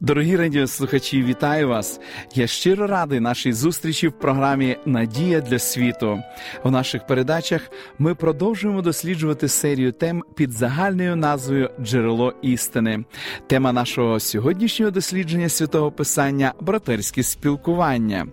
Дорогі радіослухачі, вітаю вас! Я щиро радий нашій зустрічі в програмі Надія для світу. У наших передачах ми продовжуємо досліджувати серію тем під загальною назвою Джерело істини. Тема нашого сьогоднішнього дослідження святого Писання братерське спілкування.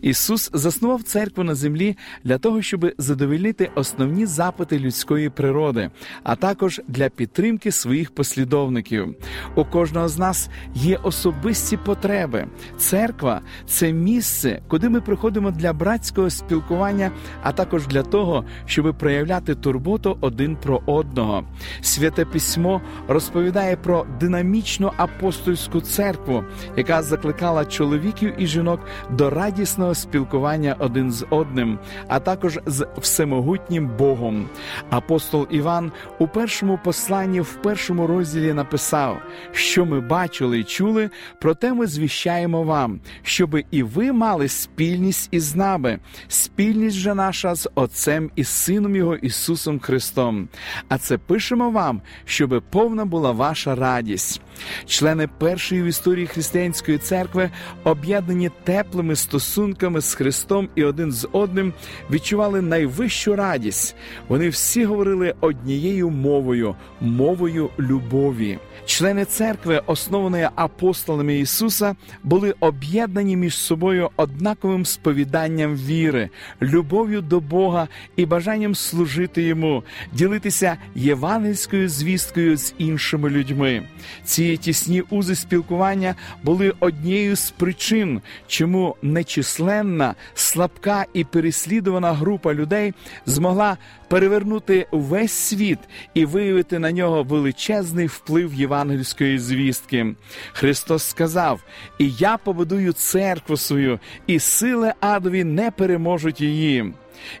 Ісус заснував церкву на землі для того, щоб задовольнити основні запити людської природи, а також для підтримки своїх послідовників. У кожного з нас є особисті потреби. Церква це місце, куди ми приходимо для братського спілкування, а також для того, щоб проявляти турботу один про одного. Святе письмо розповідає про динамічну апостольську церкву, яка закликала чоловіків і жінок до радісного спілкування один з одним, а також з всемогутнім Богом. Апостол Іван у першому посланні в першому розділі написав, що ми бачили і чули чули, проте ми звіщаємо вам, щоби і ви мали спільність із нами, спільність же наша з Отцем і Сином Його Ісусом Христом. А це пишемо вам, щоби повна була ваша радість. Члени першої в історії християнської церкви, об'єднані теплими стосунками з Христом і один з одним, відчували найвищу радість. Вони всі говорили однією мовою, мовою любові. Члени церкви, основаної апостолами Ісуса, були об'єднані між собою однаковим сповіданням віри, любов'ю до Бога і бажанням служити Йому, ділитися євангельською звісткою з іншими людьми. Ці тісні узи спілкування були однією з причин, чому нечисленна, слабка і переслідувана група людей змогла перевернути весь світ і виявити на нього величезний вплив євангельської звістки. Христос сказав: І я побудую церкву свою, і сили адові не переможуть її.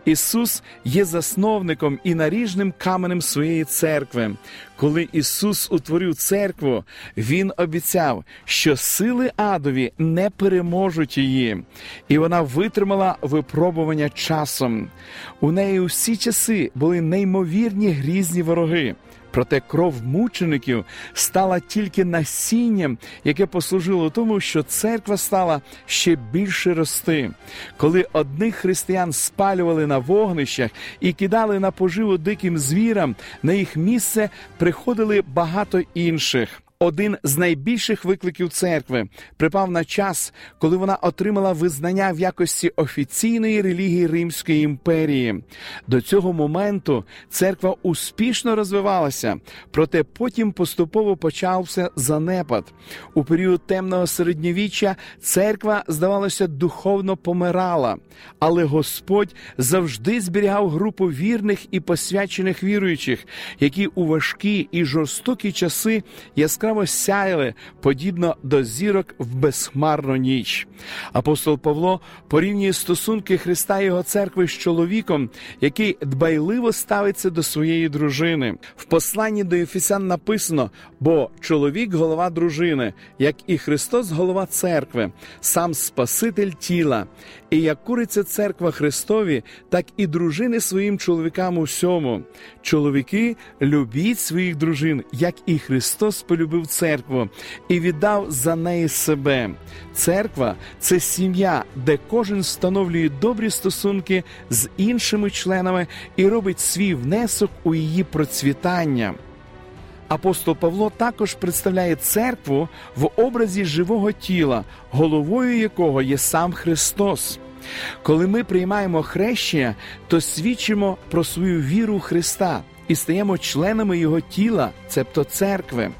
Ісус є засновником і наріжним каменем своєї церкви. Коли Ісус утворив церкву, Він обіцяв, що сили адові не переможуть її, і вона витримала випробування часом. У неї усі часи були неймовірні грізні вороги. Проте кров мучеників стала тільки насінням, яке послужило тому, що церква стала ще більше рости. Коли одних християн спалювали на вогнищах і кидали на поживу диким звірам, на їх місце приходили багато інших один з найбільших викликів церкви припав на час, коли вона отримала визнання в якості офіційної релігії Римської імперії. До цього моменту церква успішно розвивалася, проте потім поступово почався занепад. У період темного середньовіччя церква, здавалося, духовно помирала, але Господь завжди зберігав групу вірних і посвячених віруючих, які у важкі і жорстокі часи яскраво яскраво сяяли, подібно до зірок в безхмарну ніч. Апостол Павло порівнює стосунки Христа і його церкви з чоловіком, який дбайливо ставиться до своєї дружини. В посланні до Ефесян написано: бо чоловік голова дружини, як і Христос, голова церкви, сам Спаситель тіла. І як куриться церква Христові, так і дружини своїм чоловікам усьому. Чоловіки любіть своїх дружин, як і Христос полюбив церкву і віддав за неї себе. Церква це сім'я, де кожен встановлює добрі стосунки з іншими членами і робить свій внесок у її процвітання. Апостол Павло також представляє церкву в образі живого тіла, головою якого є сам Христос. Коли ми приймаємо хрещення, то свідчимо про свою віру в Христа і стаємо членами Його тіла, цебто церкви.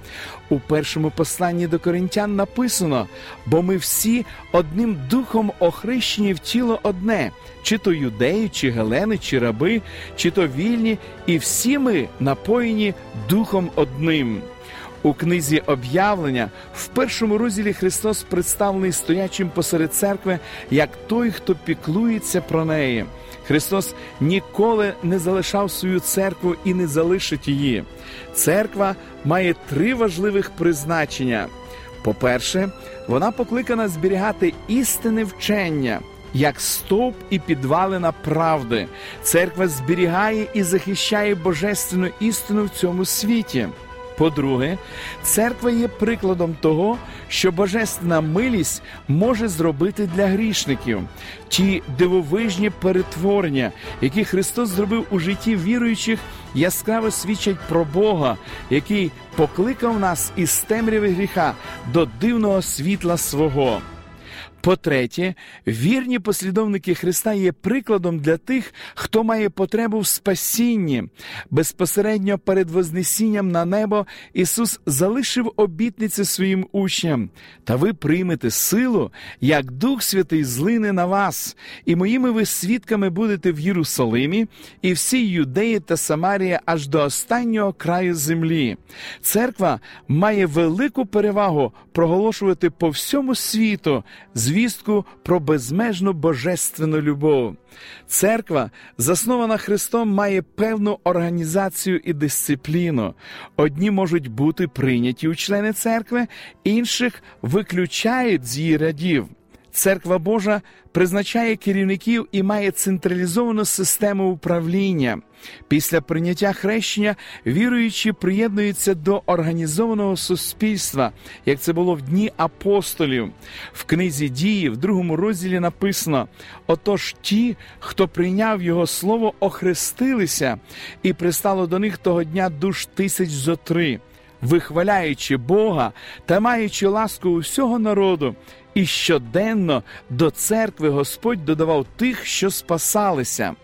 У першому посланні до коринтян написано: бо ми всі одним духом охрещені в тіло одне, чи то юдеї, чи гелени, чи раби, чи то вільні, і всі ми напоєні духом одним. У книзі об'явлення в першому розділі Христос представлений стоячим посеред церкви як той, хто піклується про неї. Христос ніколи не залишав свою церкву і не залишить її. Церква має три важливих призначення. По-перше, вона покликана зберігати істинне вчення. Як стовп і підвалина правди, церква зберігає і захищає божественну істину в цьому світі. По-друге, церква є прикладом того, що божественна милість може зробити для грішників ті дивовижні перетворення, які Христос зробив у житті віруючих, яскраво свідчать про Бога, який покликав нас із темряви гріха до дивного світла свого. По-третє, вірні послідовники Христа є прикладом для тих, хто має потребу в спасінні. Безпосередньо перед Вознесінням на небо Ісус залишив обітниці своїм учням, та ви приймете силу, як Дух Святий злине на вас, і моїми ви свідками будете в Єрусалимі і всій Юдеї та Самарії аж до останнього краю землі. Церква має велику перевагу проголошувати по всьому світу звістку про безмежну божественну любов. Церква, заснована Христом, має певну організацію і дисципліну. Одні можуть бути прийняті у члени церкви, інших виключають з її рядів. Церква Божа призначає керівників і має централізовану систему управління. Після прийняття хрещення віруючі приєднуються до організованого суспільства, як це було в дні апостолів. В книзі дії, в другому розділі написано: отож, ті, хто прийняв його слово, охрестилися, і пристало до них того дня душ тисяч зо три. Вихваляючи Бога та маючи ласку усього народу, і щоденно до церкви Господь додавав тих, що спасалися.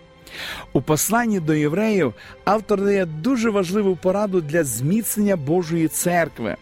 У посланні до євреїв автор дає дуже важливу пораду для зміцнення Божої церкви.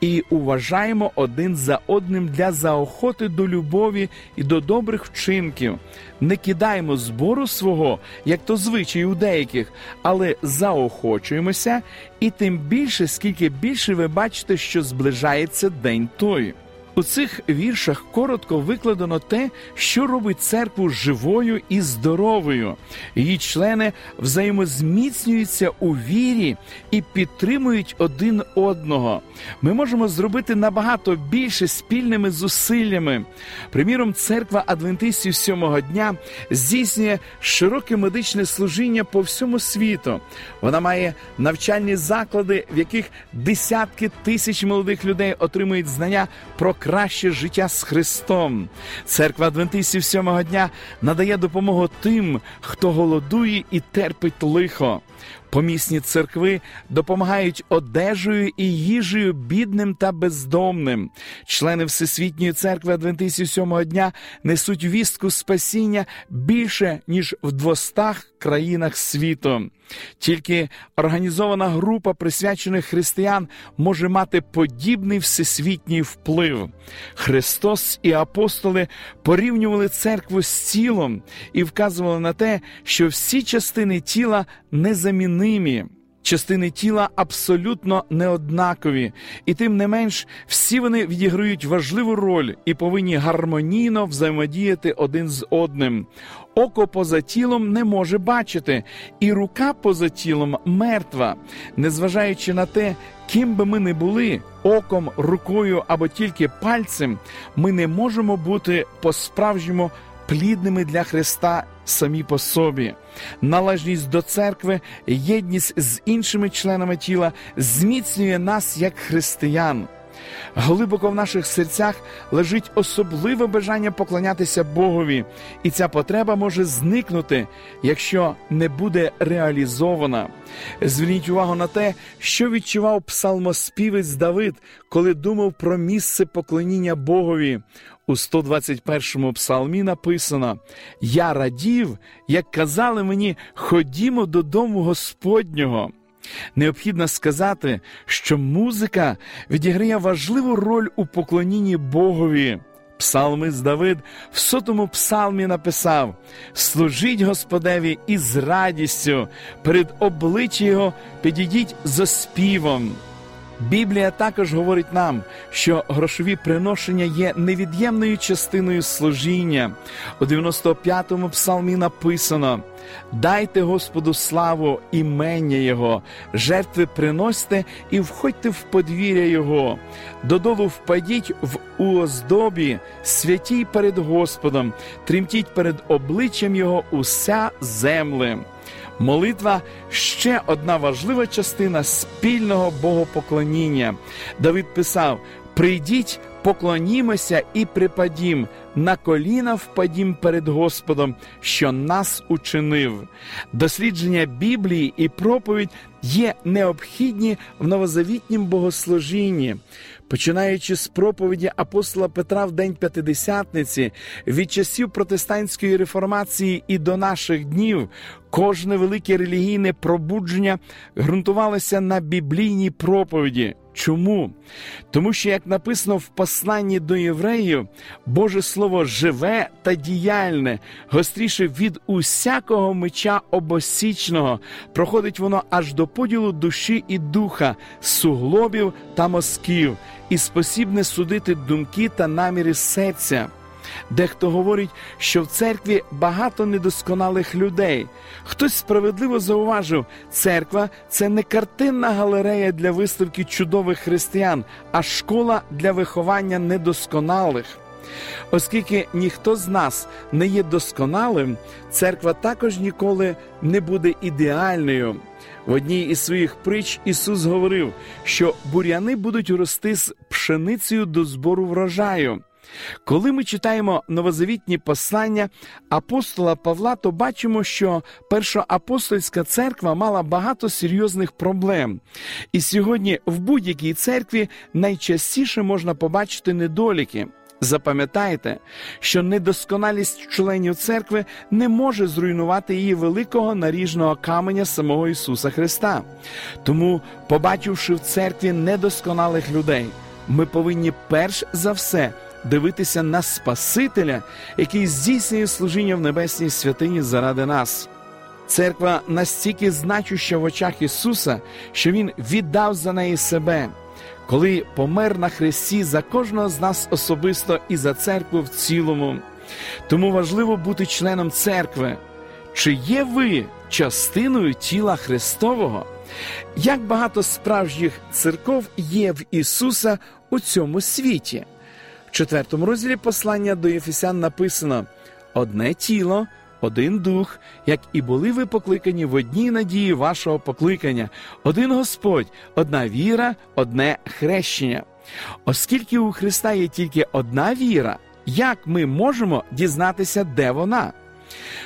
І уважаємо один за одним для заохоти до любові і до добрих вчинків. Не кидаємо збору свого, як то звичай у деяких, але заохочуємося, і тим більше, скільки більше ви бачите, що зближається день той. У цих віршах коротко викладено те, що робить церкву живою і здоровою. Її члени взаємозміцнюються у вірі і підтримують один одного. Ми можемо зробити набагато більше спільними зусиллями. Приміром, церква адвентистів сьомого дня здійснює широке медичне служіння по всьому світу. Вона має навчальні заклади, в яких десятки тисяч молодих людей отримують знання про краще життя з Христом. Церква Адвентистів сьомого дня надає допомогу тим, хто голодує і терпить лихо. Помісні церкви допомагають одежею і їжею бідним та бездомним. Члени Всесвітньої церкви Адвентистів сьомого дня несуть вістку спасіння більше ніж в двостах країнах світу. Тільки організована група присвячених християн може мати подібний всесвітній вплив. Христос і апостоли порівнювали церкву з тілом і вказували на те, що всі частини тіла незамінимі. Частини тіла абсолютно неоднакові, і тим не менш всі вони відіграють важливу роль і повинні гармонійно взаємодіяти один з одним. Око поза тілом не може бачити, і рука поза тілом мертва, незважаючи на те, ким би ми не були, оком, рукою або тільки пальцем, ми не можемо бути по-справжньому плідними для Христа самі по собі. Належність до церкви, єдність з іншими членами тіла зміцнює нас як християн. Глибоко в наших серцях лежить особливе бажання поклонятися Богові, і ця потреба може зникнути, якщо не буде реалізована. Зверніть увагу на те, що відчував псалмоспівець Давид, коли думав про місце поклоніння Богові. У 121-му псалмі написано: Я радів, як казали мені, ходімо додому Господнього. Необхідно сказати, що музика відіграє важливу роль у поклонінні Богові. Псалмист Давид в сотому псалмі написав: Служіть Господеві із радістю, перед обличчя Його підійдіть за співом. Біблія також говорить нам, що грошові приношення є невід'ємною частиною служіння. У 95-му псалмі написано: Дайте Господу славу імення Його, жертви приносьте і входьте в подвір'я Його, додолу впадіть в уоздобі, святій перед Господом, тремтіть перед обличчям Його уся земле. Молитва ще одна важлива частина спільного богопоклоніння. Давид писав: Прийдіть, поклонімося і припадім, на коліна впадім перед Господом, що нас учинив. Дослідження Біблії і проповідь є необхідні в новозавітнім богослужінні. Починаючи з проповіді апостола Петра в День П'ятидесятниці, від часів протестантської реформації і до наших днів, кожне велике релігійне пробудження ґрунтувалося на біблійній проповіді. Чому? Тому що, як написано в посланні до євреїв, Боже Слово живе та діяльне, гостріше від усякого меча обосічного, проходить воно аж до поділу душі і духа, суглобів та мозків, і спосібне судити думки та наміри серця. Дехто говорить, що в церкві багато недосконалих людей. Хтось справедливо зауважив, церква це не картинна галерея для виставки чудових християн, а школа для виховання недосконалих. Оскільки ніхто з нас не є досконалим, церква також ніколи не буде ідеальною. В одній із своїх притч Ісус говорив, що буряни будуть рости з пшеницею до збору врожаю. Коли ми читаємо новозавітні послання апостола Павла, то бачимо, що першоапостольська церква мала багато серйозних проблем. І сьогодні в будь-якій церкві найчастіше можна побачити недоліки. Запам'ятайте, що недосконалість членів церкви не може зруйнувати її великого наріжного каменя самого Ісуса Христа. Тому, побачивши в церкві недосконалих людей, ми повинні перш за все дивитися на Спасителя, який здійснює служіння в небесній святині заради нас. Церква настільки значуща в очах Ісуса, що Він віддав за неї себе, коли помер на хресті за кожного з нас особисто і за церкву в цілому. Тому важливо бути членом церкви. Чи є ви частиною тіла Христового? Як багато справжніх церков є в Ісуса у цьому світі? Четвертому розділі послання до Єфесян написано: одне тіло, один дух, як і були ви покликані в одній надії вашого покликання, один Господь, одна віра, одне хрещення. Оскільки у Христа є тільки одна віра, як ми можемо дізнатися, де вона?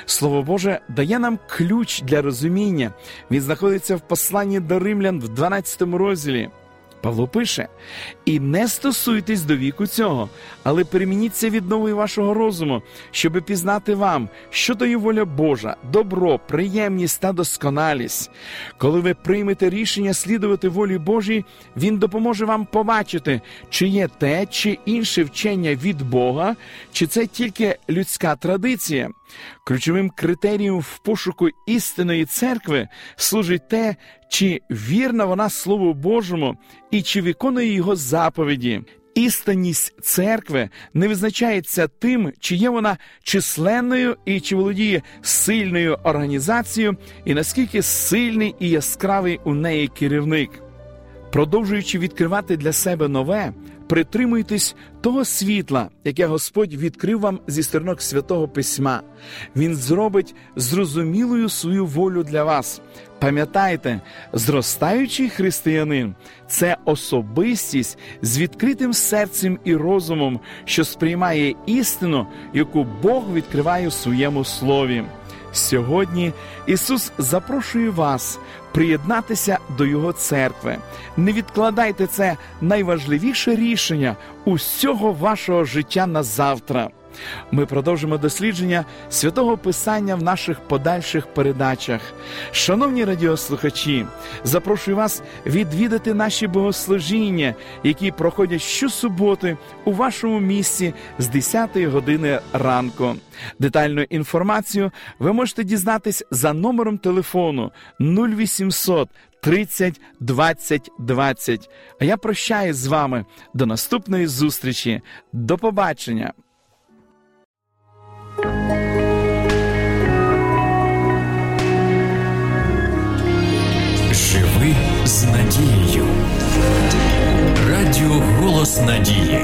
Слово Боже дає нам ключ для розуміння. Він знаходиться в посланні до римлян в 12 розділі. Павло пише: і не стосуйтесь до віку цього, але перемініться від нової вашого розуму, щоби пізнати вам, що то є воля Божа, добро, приємність та досконалість. Коли ви приймете рішення слідувати волі Божій, Він допоможе вам побачити, чи є те чи інше вчення від Бога, чи це тільки людська традиція. Ключовим критерієм в пошуку істинної церкви служить те, чи вірна вона Слову Божому і чи виконує його заповіді. Істинність церкви не визначається тим, чи є вона численною і чи володіє сильною організацією, і наскільки сильний і яскравий у неї керівник. Продовжуючи відкривати для себе нове, притримуйтесь того світла, яке Господь відкрив вам зі сторінок святого письма. Він зробить зрозумілою свою волю для вас. Пам'ятайте, зростаючий християнин це особистість з відкритим серцем і розумом, що сприймає істину, яку Бог відкриває у своєму слові. Сьогодні Ісус запрошує вас приєднатися до Його церкви. Не відкладайте це найважливіше рішення усього вашого життя на завтра. Ми продовжимо дослідження святого Писання в наших подальших передачах. Шановні радіослухачі, запрошую вас відвідати наші богослужіння, які проходять щосуботи у вашому місці з 10 години ранку. Детальну інформацію ви можете дізнатись за номером телефону 0800 30 20 20. А я прощаюсь з вами до наступної зустрічі. До побачення! Голос надією. Радіо голос надії.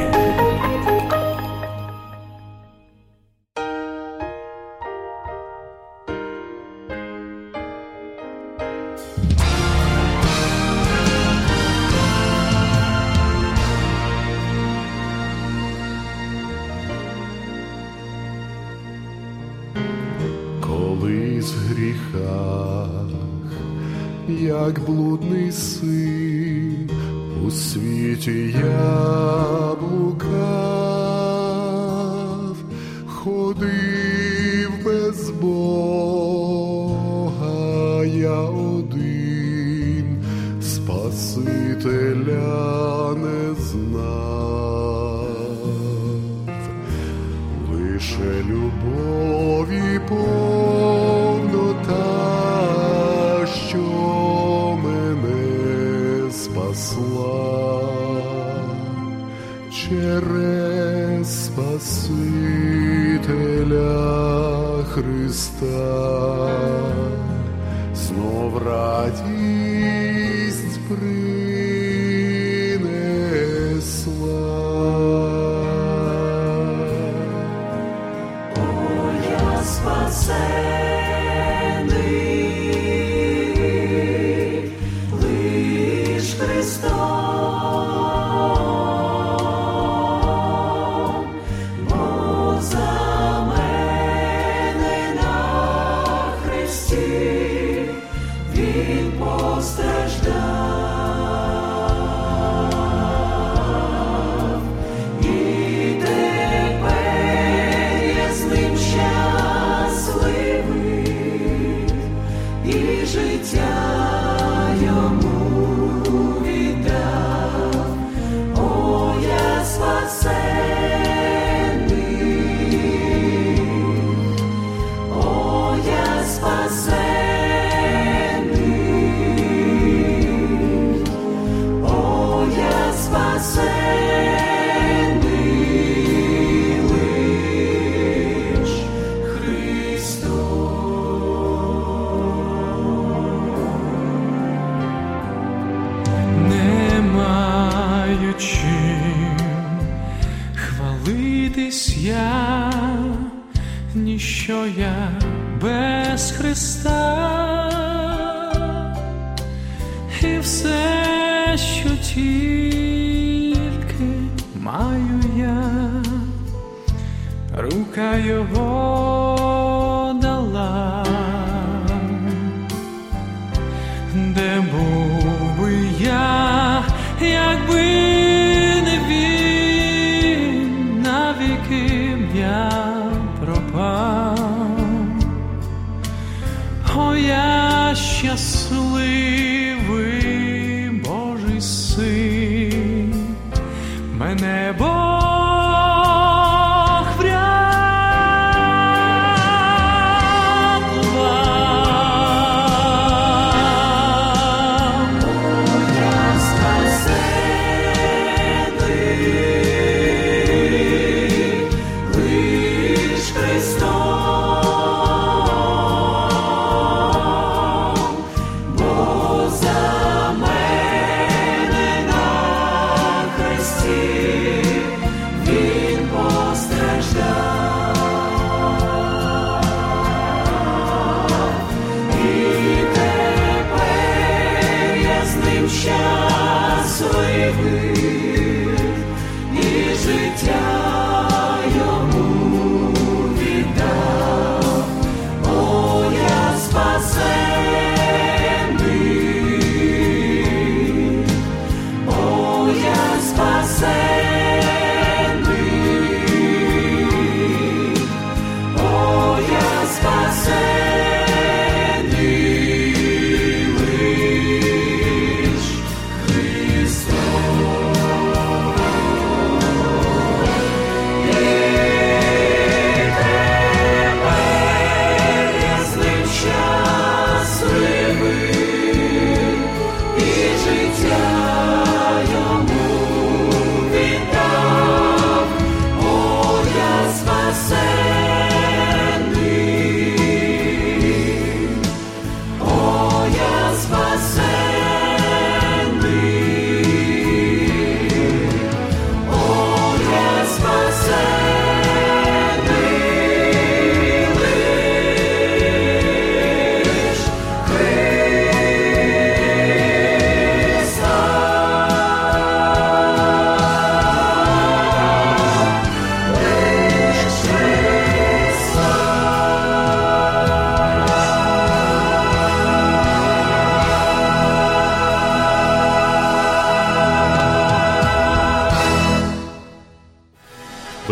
Коли з гріха як блуд. Спасителя не знав, лише любові повну що мене спасла через Спасителя Христа знов раді. free. тільки маю я, рука його.